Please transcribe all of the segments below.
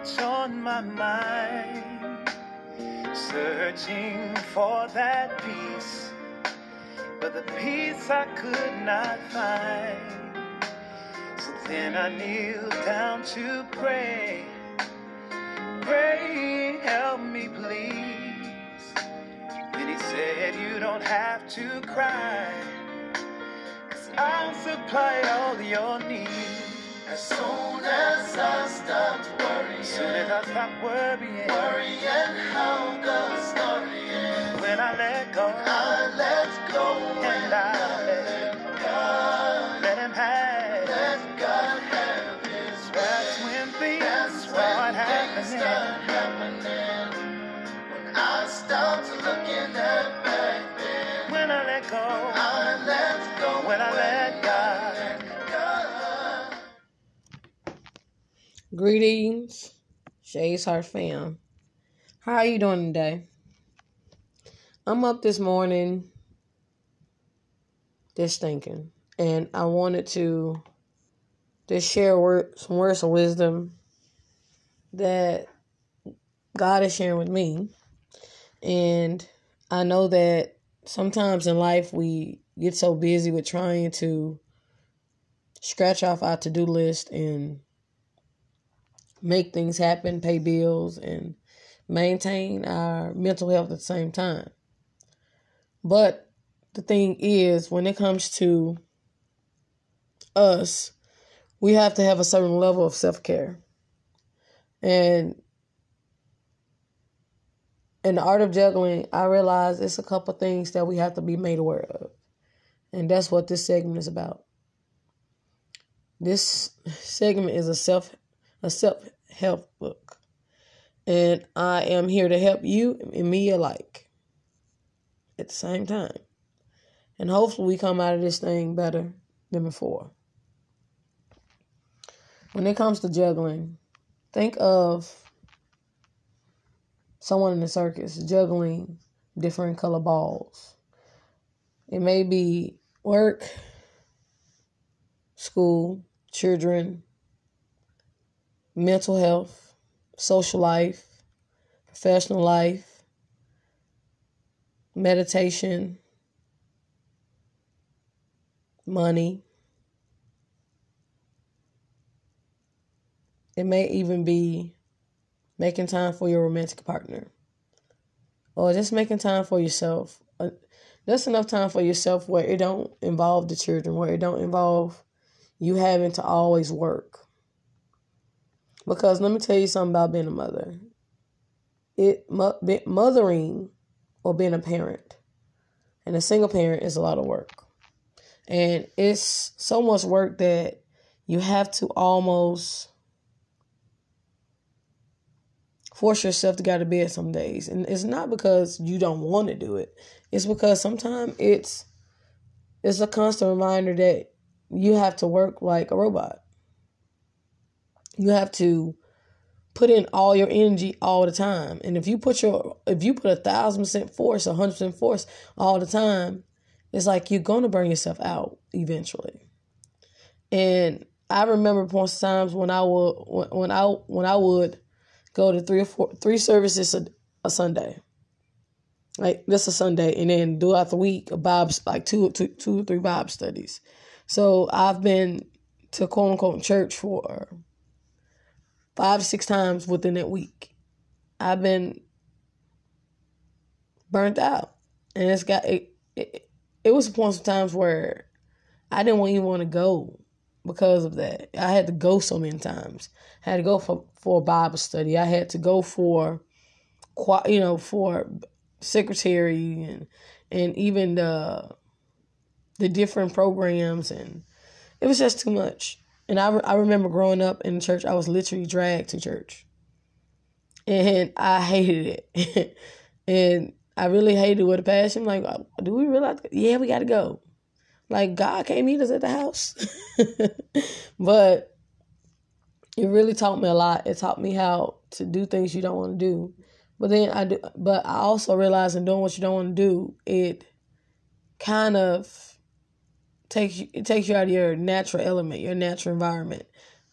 much on my mind, searching for that peace, but the peace I could not find. So then I kneeled down to pray. Pray, help me, please. Then he said, You don't have to cry. Cause I'll supply all your needs. As soon as I stopped worrying, As soon as I stop worrying, worrying how the story ends, when I let go, I let go and I let, God, let him have. let God have His way. That's when things That's start when things happening. start happening. Greetings, Shay's Heart fam. How are you doing today? I'm up this morning just thinking, and I wanted to just share some words of wisdom that God is sharing with me. And I know that sometimes in life we get so busy with trying to scratch off our to do list and make things happen, pay bills, and maintain our mental health at the same time. But the thing is, when it comes to us, we have to have a certain level of self care. And in the art of juggling, I realize it's a couple things that we have to be made aware of. And that's what this segment is about. This segment is a self a self help book. And I am here to help you and me alike at the same time. And hopefully, we come out of this thing better than before. When it comes to juggling, think of someone in the circus juggling different color balls. It may be work, school, children, mental health, social life, professional life, meditation, money. It may even be making time for your romantic partner or just making time for yourself. Uh, Just enough time for yourself where it don't involve the children, where it don't involve you having to always work. Because let me tell you something about being a mother. It mothering or being a parent and a single parent is a lot of work. And it's so much work that you have to almost force yourself to go to bed some days. And it's not because you don't want to do it. It's because sometimes it's it's a constant reminder that you have to work like a robot. You have to put in all your energy all the time. And if you put your if you put a thousand percent force, a hundred percent force all the time, it's like you're gonna burn yourself out eventually. And I remember points times when I would when, I when I would go to three or four three services a, a Sunday. Like this a Sunday, and then throughout the week, a Bible like two, two, two or three Bob studies. So I've been to quote unquote church for five six times within that week. I've been burnt out, and it's got it. It, it was points of times where I didn't even want to go because of that. I had to go so many times. I had to go for for a Bible study. I had to go for, you know, for secretary and and even the the different programs and it was just too much. And I, re- I remember growing up in church, I was literally dragged to church. And I hated it. and I really hated it with a passion. Like, uh, do we to? Yeah, we got to go. Like, God can't meet us at the house. but it really taught me a lot. It taught me how to do things you don't want to do. But then I do, but I also realized in doing what you don't want to do, it kind of takes you it takes you out of your natural element, your natural environment.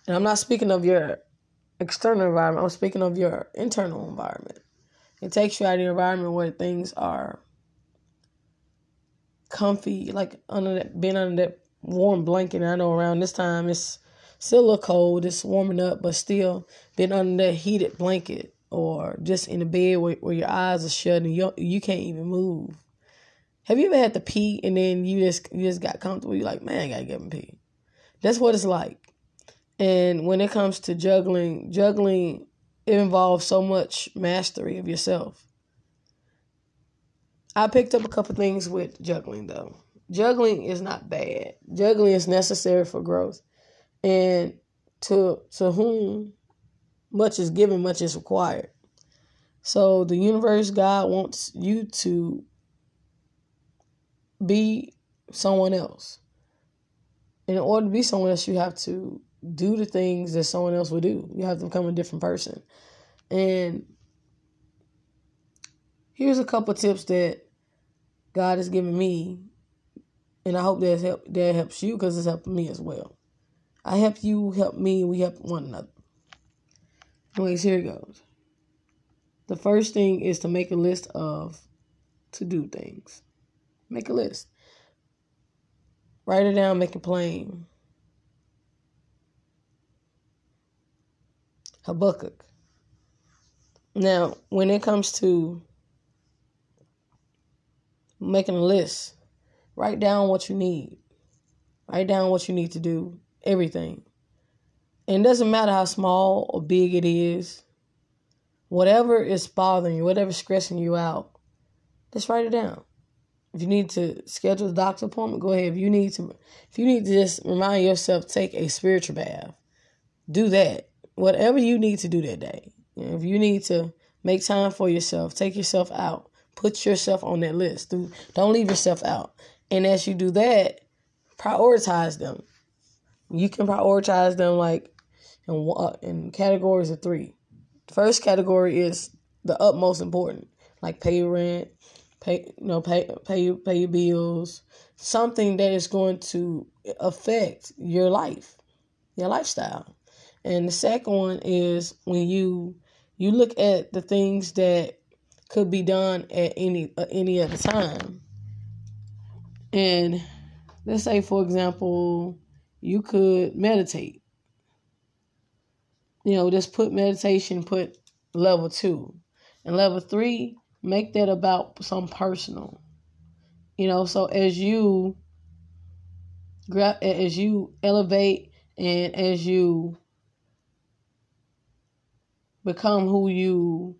And I'm not speaking of your external environment, I'm speaking of your internal environment. It takes you out of your environment where things are comfy, like under that being under that warm blanket. I know around this time it's still a little cold, it's warming up, but still being under that heated blanket or just in the bed where, where your eyes are shut and you you can't even move. Have you ever had to pee and then you just you just got comfortable? You're like, man, I gotta get him pee. That's what it's like. And when it comes to juggling, juggling it involves so much mastery of yourself. I picked up a couple things with juggling though. Juggling is not bad. Juggling is necessary for growth. And to to whom much is given, much is required. So the universe, God wants you to be someone else. In order to be someone else, you have to do the things that someone else would do. You have to become a different person. And here's a couple tips that God has given me, and I hope that help that helps you because it's helping me as well. I help you, help me, we help one another. Anyways, here it goes. The first thing is to make a list of to do things. Make a list. Write it down, make it plain. Habakkuk. Now, when it comes to making a list, write down what you need. Write down what you need to do, everything. And it doesn't matter how small or big it is, whatever is bothering you, whatever's stressing you out, just write it down. If you need to schedule a doctor appointment, go ahead. If you need to if you need to just remind yourself take a spiritual bath, do that. Whatever you need to do that day. If you need to make time for yourself, take yourself out, put yourself on that list. Don't leave yourself out. And as you do that, prioritize them. You can prioritize them like in, in categories of three. First category is the utmost important, like pay rent, pay you know pay pay pay your bills, something that is going to affect your life, your lifestyle. And the second one is when you you look at the things that could be done at any uh, any other time. And let's say for example, you could meditate. You know, just put meditation, put level 2. And level 3, make that about some personal. You know, so as you as you elevate and as you become who you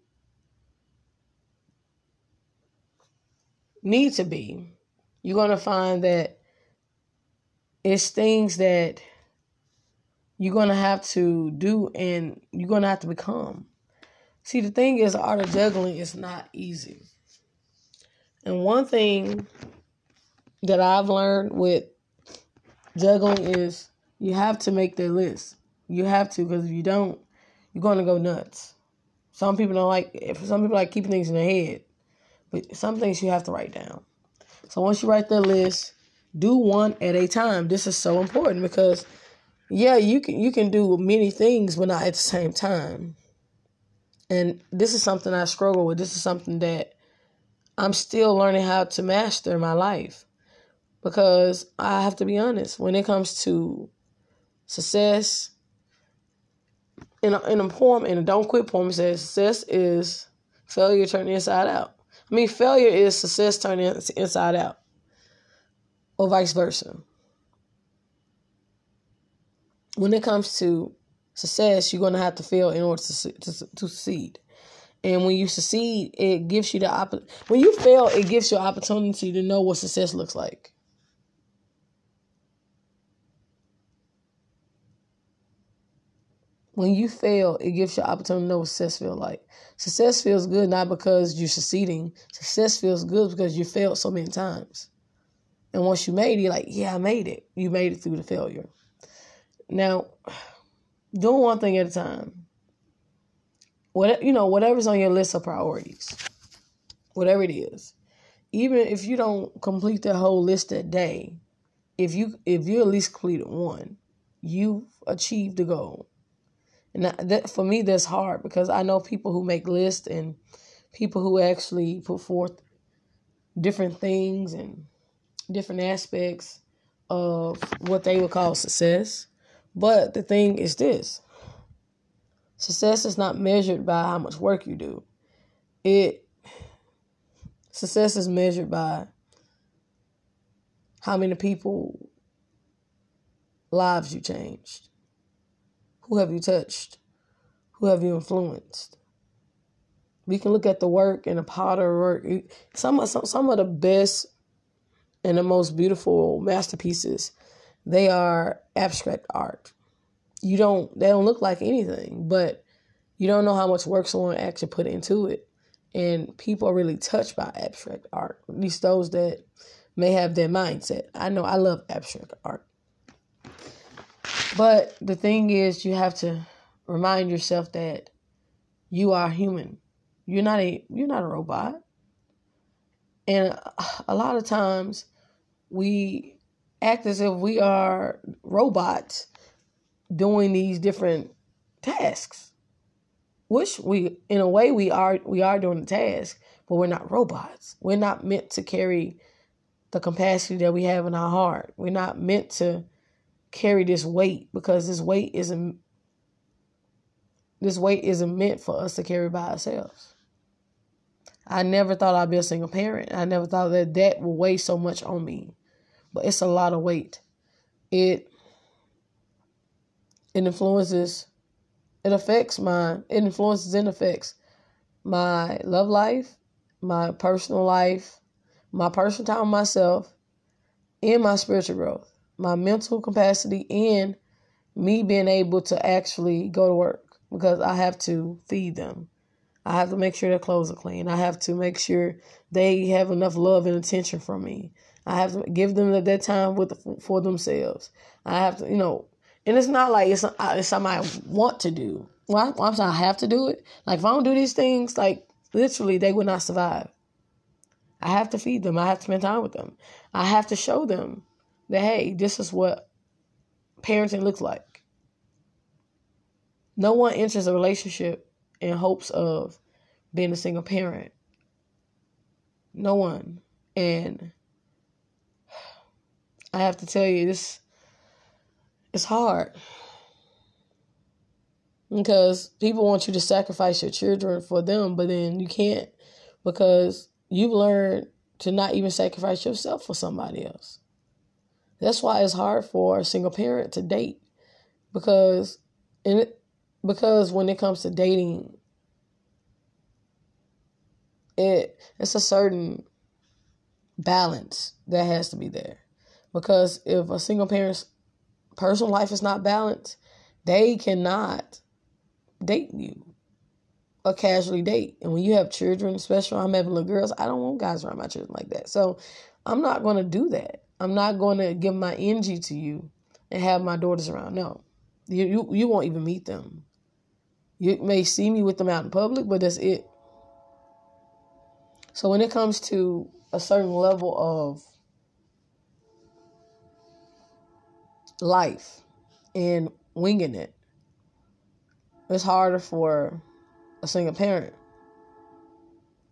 need to be, you're going to find that it's things that you're going to have to do and you're going to have to become. See, the thing is, art of juggling is not easy. And one thing that I've learned with juggling is you have to make the list. You have to, because if you don't, you're going to go nuts. Some people don't like, if some people like keeping things in their head, but some things you have to write down. So once you write the list, do one at a time. This is so important because, yeah, you can you can do many things, but not at the same time. And this is something I struggle with. This is something that I'm still learning how to master in my life. Because I have to be honest, when it comes to success, in a, in a poem, in a Don't Quit poem, it says success is failure turned inside out. I mean, failure is success turned inside out, or vice versa. When it comes to success, you're going to have to fail in order to, to, to succeed. And when you succeed, it gives you the opp- when you fail, it gives you opportunity to know what success looks like. When you fail, it gives you opportunity to know what success feels like. Success feels good not because you're succeeding. Success feels good because you failed so many times. And once you made it, you're like, yeah, I made it. You made it through the failure. Now, doing one thing at a time. What you know, whatever's on your list of priorities, whatever it is, even if you don't complete the whole list that day, if you if you at least completed one, you've achieved the goal. And that, for me that's hard because I know people who make lists and people who actually put forth different things and different aspects of what they would call success. But the thing is this success is not measured by how much work you do. It success is measured by how many people lives you changed. Who have you touched? Who have you influenced? We can look at the work and the potter work. Some some some of the best and the most beautiful masterpieces, they are abstract art. You don't they don't look like anything, but you don't know how much work someone actually put into it. And people are really touched by abstract art. At least those that may have that mindset. I know I love abstract art. But the thing is you have to remind yourself that you are human. You're not a you're not a robot. And a lot of times we act as if we are robots doing these different tasks. Which we in a way we are we are doing the task, but we're not robots. We're not meant to carry the capacity that we have in our heart. We're not meant to carry this weight because this weight isn't this weight isn't meant for us to carry by ourselves. I never thought I'd be a single parent. I never thought that that would weigh so much on me. But it's a lot of weight. It it influences it affects my it influences and affects my love life, my personal life, my personal time with myself, and my spiritual growth, my mental capacity and me being able to actually go to work because I have to feed them. I have to make sure their clothes are clean. I have to make sure they have enough love and attention from me. I have to give them that time with for themselves. I have to, you know, and it's not like it's, it's something I want to do. Well, I'm saying I have to do it. Like if I don't do these things, like literally, they would not survive. I have to feed them. I have to spend time with them. I have to show them that hey, this is what parenting looks like. No one enters a relationship in hopes of being a single parent. No one. And I have to tell you, this it's hard. Because people want you to sacrifice your children for them, but then you can't because you've learned to not even sacrifice yourself for somebody else. That's why it's hard for a single parent to date because and it, because when it comes to dating it it's a certain balance that has to be there because if a single parent's personal life is not balanced they cannot date you or casually date. And when you have children especially i'm having little girls i don't want guys around my children like that. So i'm not going to do that. I'm not going to give my energy to you and have my daughters around. No. You, you you won't even meet them. You may see me with them out in public but that's it. So when it comes to a certain level of life and winging it, it's harder for a single parent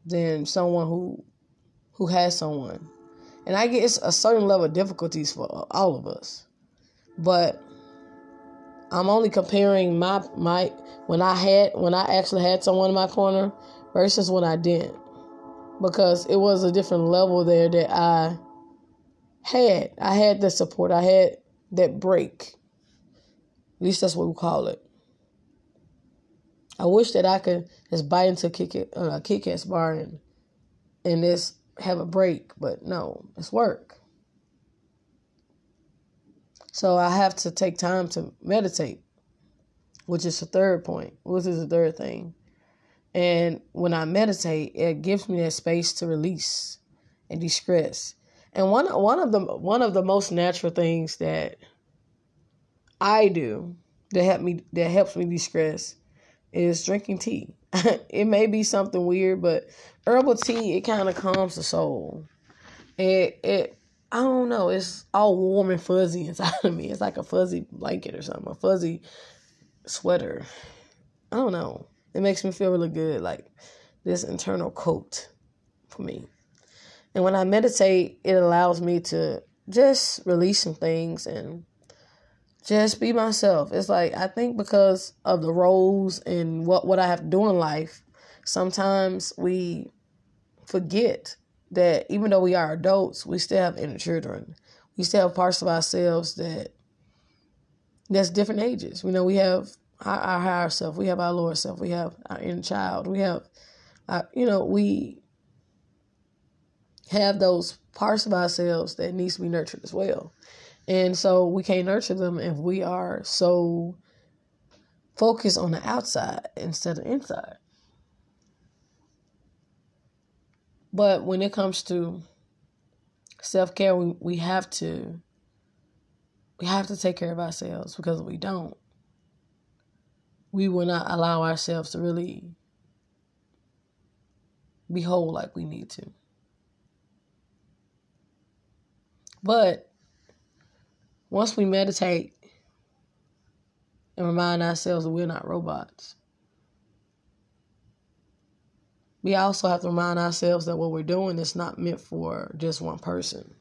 than someone who who has someone. And I guess a certain level of difficulties for all of us. But I'm only comparing my my when I had when I actually had someone in my corner versus when I didn't because it was a different level there that I had. I had the support. I had that break. At least that's what we call it. I wish that I could just buy into Kick it, uh, bar and and just have a break, but no, it's work. So I have to take time to meditate, which is the third point. Which is the third thing. And when I meditate, it gives me that space to release and de-stress. And one one of the one of the most natural things that I do that help me that helps me de-stress is drinking tea. it may be something weird, but herbal tea it kind of calms the soul. It it I don't know know, it's all warm and fuzzy inside of me. It's like a fuzzy blanket or something, a fuzzy sweater. I don't know. It makes me feel really good, like this internal coat for me. And when I meditate, it allows me to just release some things and just be myself. It's like I think because of the roles and what what I have to do in life, sometimes we forget that even though we are adults, we still have inner children. We still have parts of ourselves that that's different ages. You know, we have our, our higher self, we have our lower self, we have our inner child, we have, our, you know, we have those parts of ourselves that needs to be nurtured as well. And so we can't nurture them if we are so focused on the outside instead of inside. But when it comes to self care, we, we have to we have to take care of ourselves because if we don't, we will not allow ourselves to really be whole like we need to. But once we meditate and remind ourselves that we're not robots, we also have to remind ourselves that what we're doing is not meant for just one person.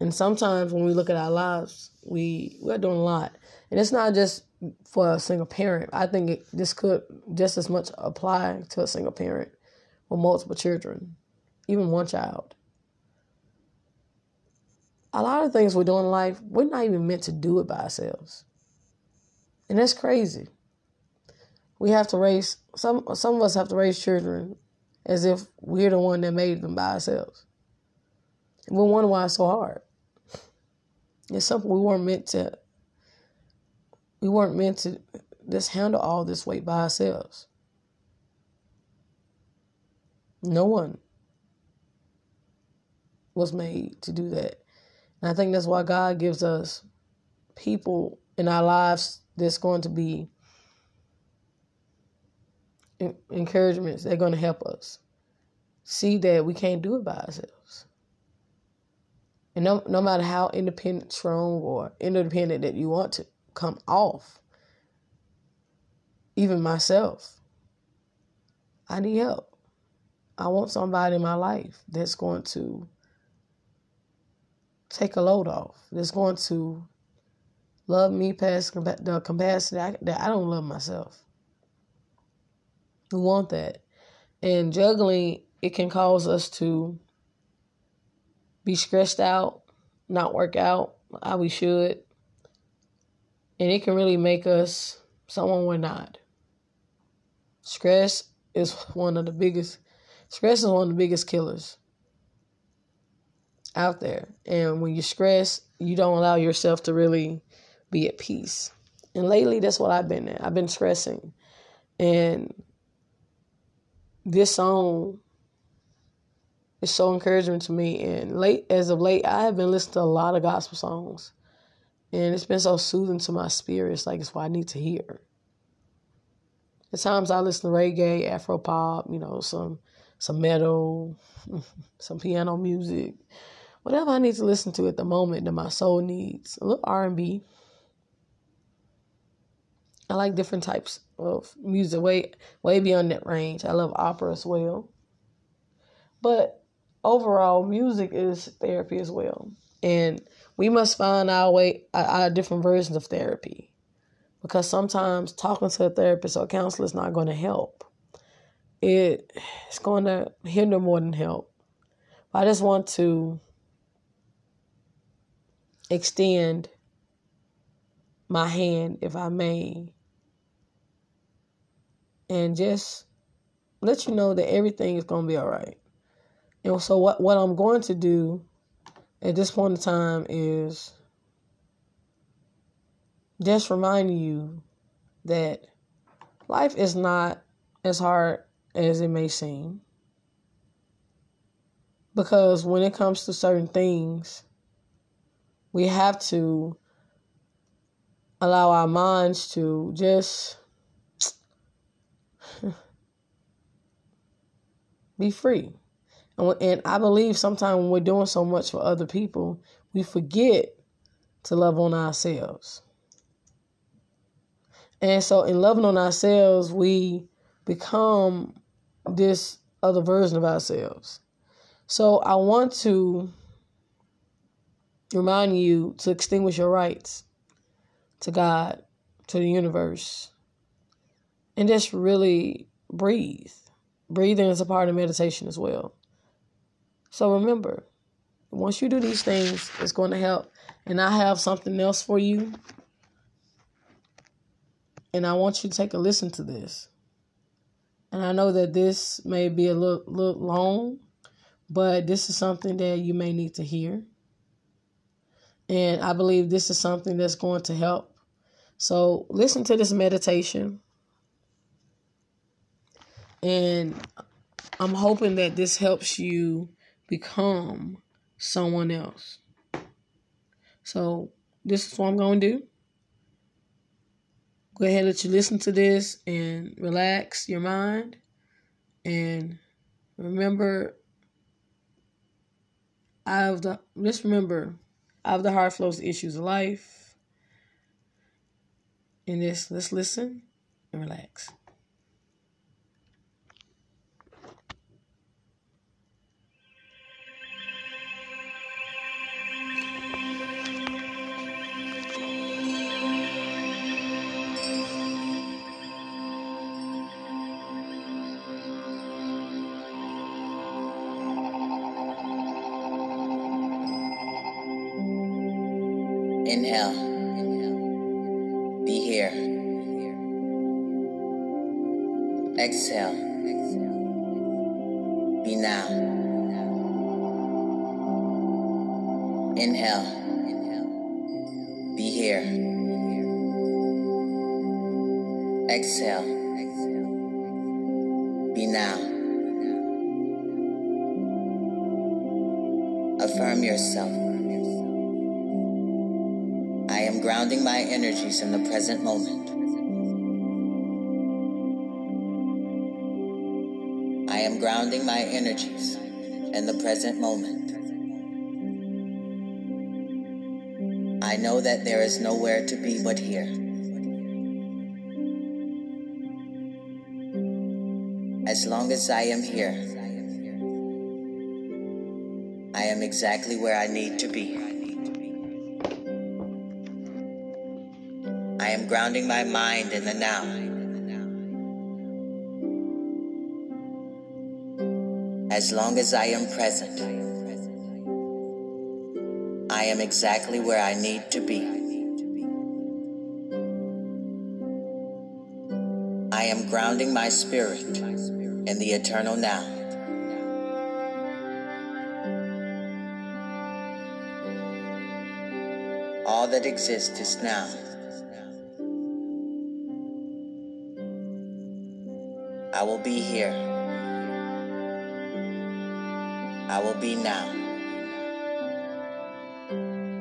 And sometimes when we look at our lives, we we're doing a lot, and it's not just for a single parent. I think it, this could just as much apply to a single parent with multiple children, even one child a lot of things we're doing in life, we're not even meant to do it by ourselves. And that's crazy. We have to raise some some of us have to raise children as if we're the one that made them by ourselves. And we wonder why it's so hard. It's something we weren't meant to we weren't meant to just handle all this weight by ourselves. No one was made to do that. And I think that's why God gives us people in our lives that's going to be encouragements. They're going to help us see that we can't do it by ourselves. And no, no matter how independent, strong, or independent that you want to come off, even myself, I need help. I want somebody in my life that's going to take a load off. That's going to love me past the capacity that I don't love myself. We want that. And juggling, it can cause us to be stressed out, not work out how we should. And it can really make us someone we're not. Stress is one of the biggest stress is one of the biggest killers out there. And when you stress, you don't allow yourself to really be at peace. And lately, that's what I've been at. I've been stressing. And this song is so encouraging to me. And late as of late, I have been listening to a lot of gospel songs. And it's been so soothing to my spirit. It's like it's what I need to hear. At times I listen to reggae, Afro pop, you know, some some metal, some piano music, whatever I need to listen to at the moment that my soul needs. A little R and B. I like different types of music, way way beyond that range. I love opera as well. But overall, music is therapy as well, and we must find our way, our different versions of therapy, because sometimes talking to a therapist or a counselor is not going to help. It, it's going to hinder more than help. I just want to extend my hand, if I may, and just let you know that everything is going to be all right. And so, what, what I'm going to do at this point in time is just remind you that life is not as hard as it may seem. Because when it comes to certain things, we have to allow our minds to just be free. And, and I believe sometimes when we're doing so much for other people, we forget to love on ourselves. And so, in loving on ourselves, we become this other version of ourselves. So, I want to remind you to extinguish your rights to God, to the universe, and just really breathe. Breathing is a part of meditation as well. So remember, once you do these things, it's going to help. And I have something else for you. And I want you to take a listen to this. And I know that this may be a little, little long, but this is something that you may need to hear. And I believe this is something that's going to help. So listen to this meditation. And I'm hoping that this helps you become someone else. So this is what I'm going to do. Go ahead and let you listen to this and relax your mind. And remember, I have the just remember, of the heart flows the issues of life. And this, let's listen and relax. Affirm yourself. I am grounding my energies in the present moment. I am grounding my energies in the present moment. I know that there is nowhere to be but here. As long as I am here, exactly where I need to be. I am grounding my mind in the now. As long as I am present, I am exactly where I need to be. I am grounding my spirit in the eternal now. That exists is now. I will be here. I will be now.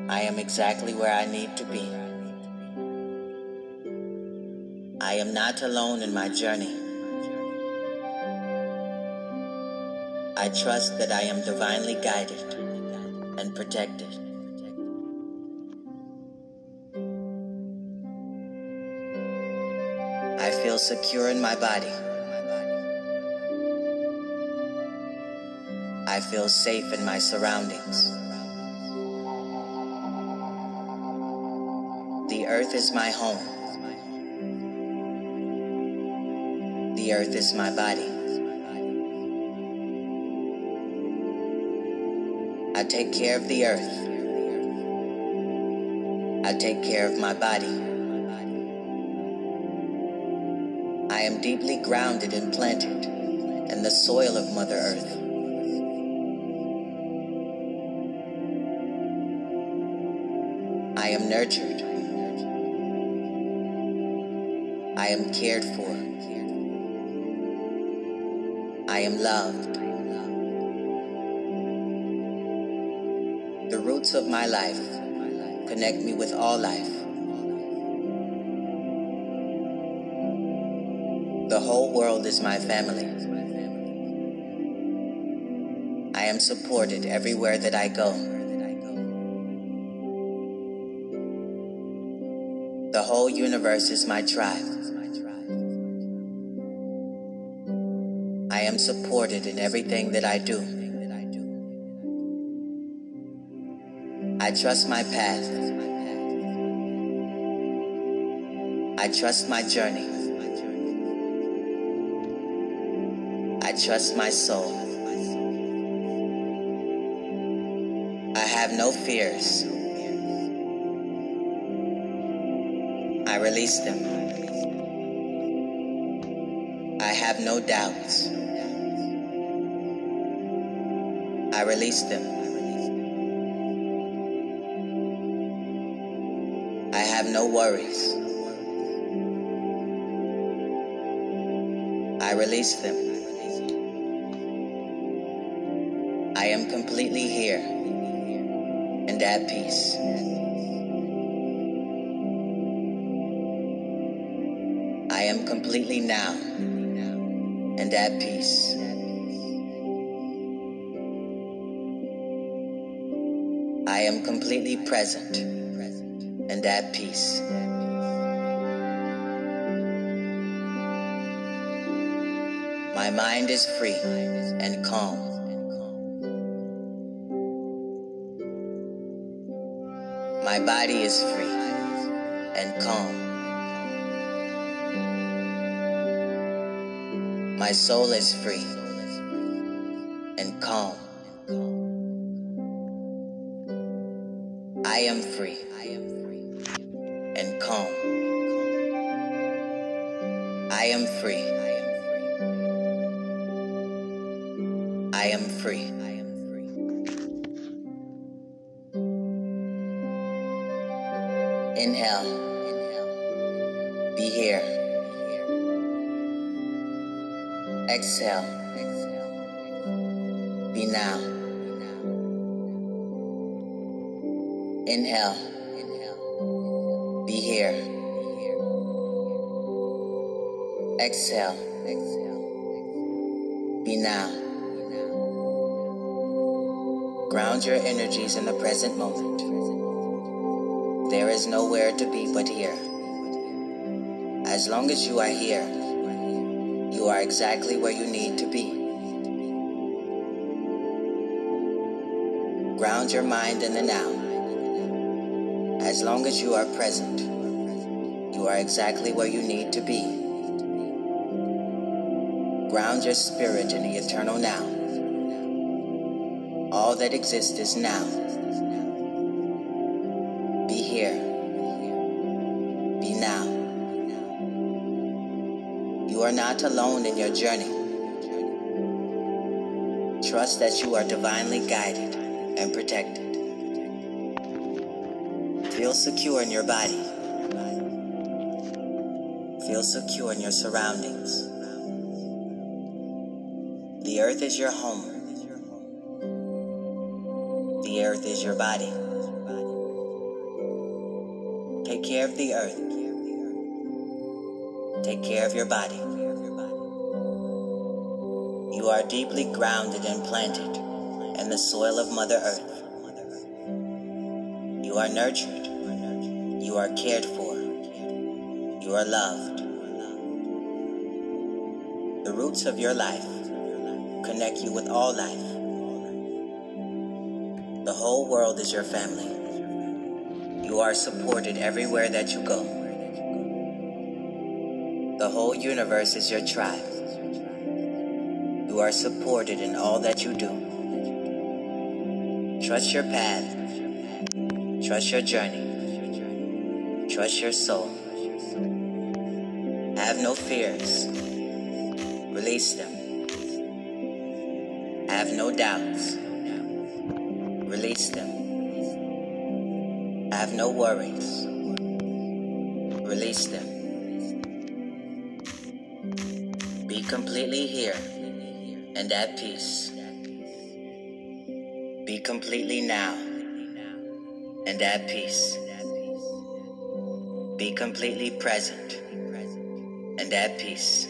I am exactly where I need to be. I am not alone in my journey. I trust that I am divinely guided and protected. Secure in my body. I feel safe in my surroundings. The earth is my home. The earth is my body. I take care of the earth. I take care of my body. I am deeply grounded and planted in the soil of Mother Earth. I am nurtured. I am cared for. I am loved. The roots of my life connect me with all life. Whole world is my family. I am supported everywhere that I go. The whole universe is my tribe. I am supported in everything that I do. I trust my path. I trust my journey. Trust my soul. I have no fears. I release them. I have no doubts. I release them. I have no worries. I release them. Completely here and at peace. I am completely now and at peace. I am completely present and at peace. My mind is free and calm. My body is free and calm. My soul is free and calm. I am free I am free and calm. I am free. I am free. Exhale. Be now. Inhale. Be here. Exhale. Be now. Ground your energies in the present moment. There is nowhere to be but here. As long as you are here, you are exactly where you need to be. Ground your mind in the now. As long as you are present, you are exactly where you need to be. Ground your spirit in the eternal now. All that exists is now. You are not alone in your journey. Trust that you are divinely guided and protected. Feel secure in your body. Feel secure in your surroundings. The earth is your home. The earth is your body. Take care of the earth. Take care of your body. You are deeply grounded and planted in the soil of Mother Earth. You are nurtured. You are cared for. You are loved. The roots of your life connect you with all life. The whole world is your family. You are supported everywhere that you go. The whole universe is your tribe. You are supported in all that you do. Trust your path. Trust your journey. Trust your soul. Have no fears. Release them. Have no doubts. Release them. Have no worries. Release them. Completely here and at peace. Be completely now and at peace. Be completely present and at peace.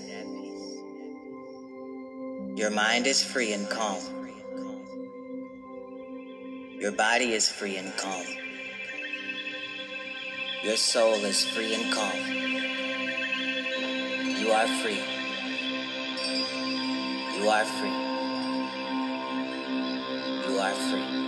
Your mind is free and calm. Your body is free and calm. Your soul is free and calm. You are free. You are free. You are free.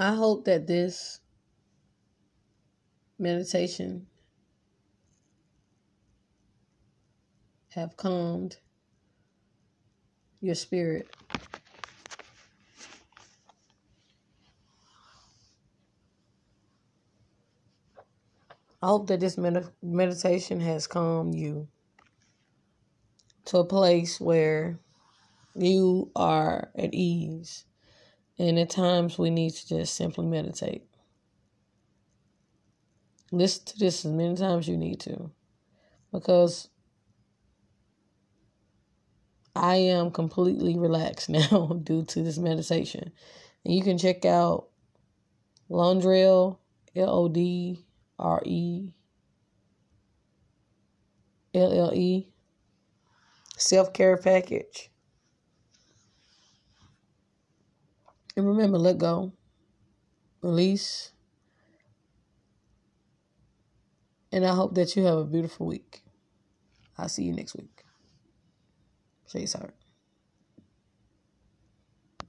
I hope that this meditation have calmed your spirit. I hope that this med- meditation has calmed you to a place where you are at ease. And at times we need to just simply meditate. Listen to this as many times you need to. Because I am completely relaxed now due to this meditation. And you can check out Lodrelle, L O D R E L L E, self care package. And remember, let go, release. And I hope that you have a beautiful week. I'll see you next week. Chase Hart.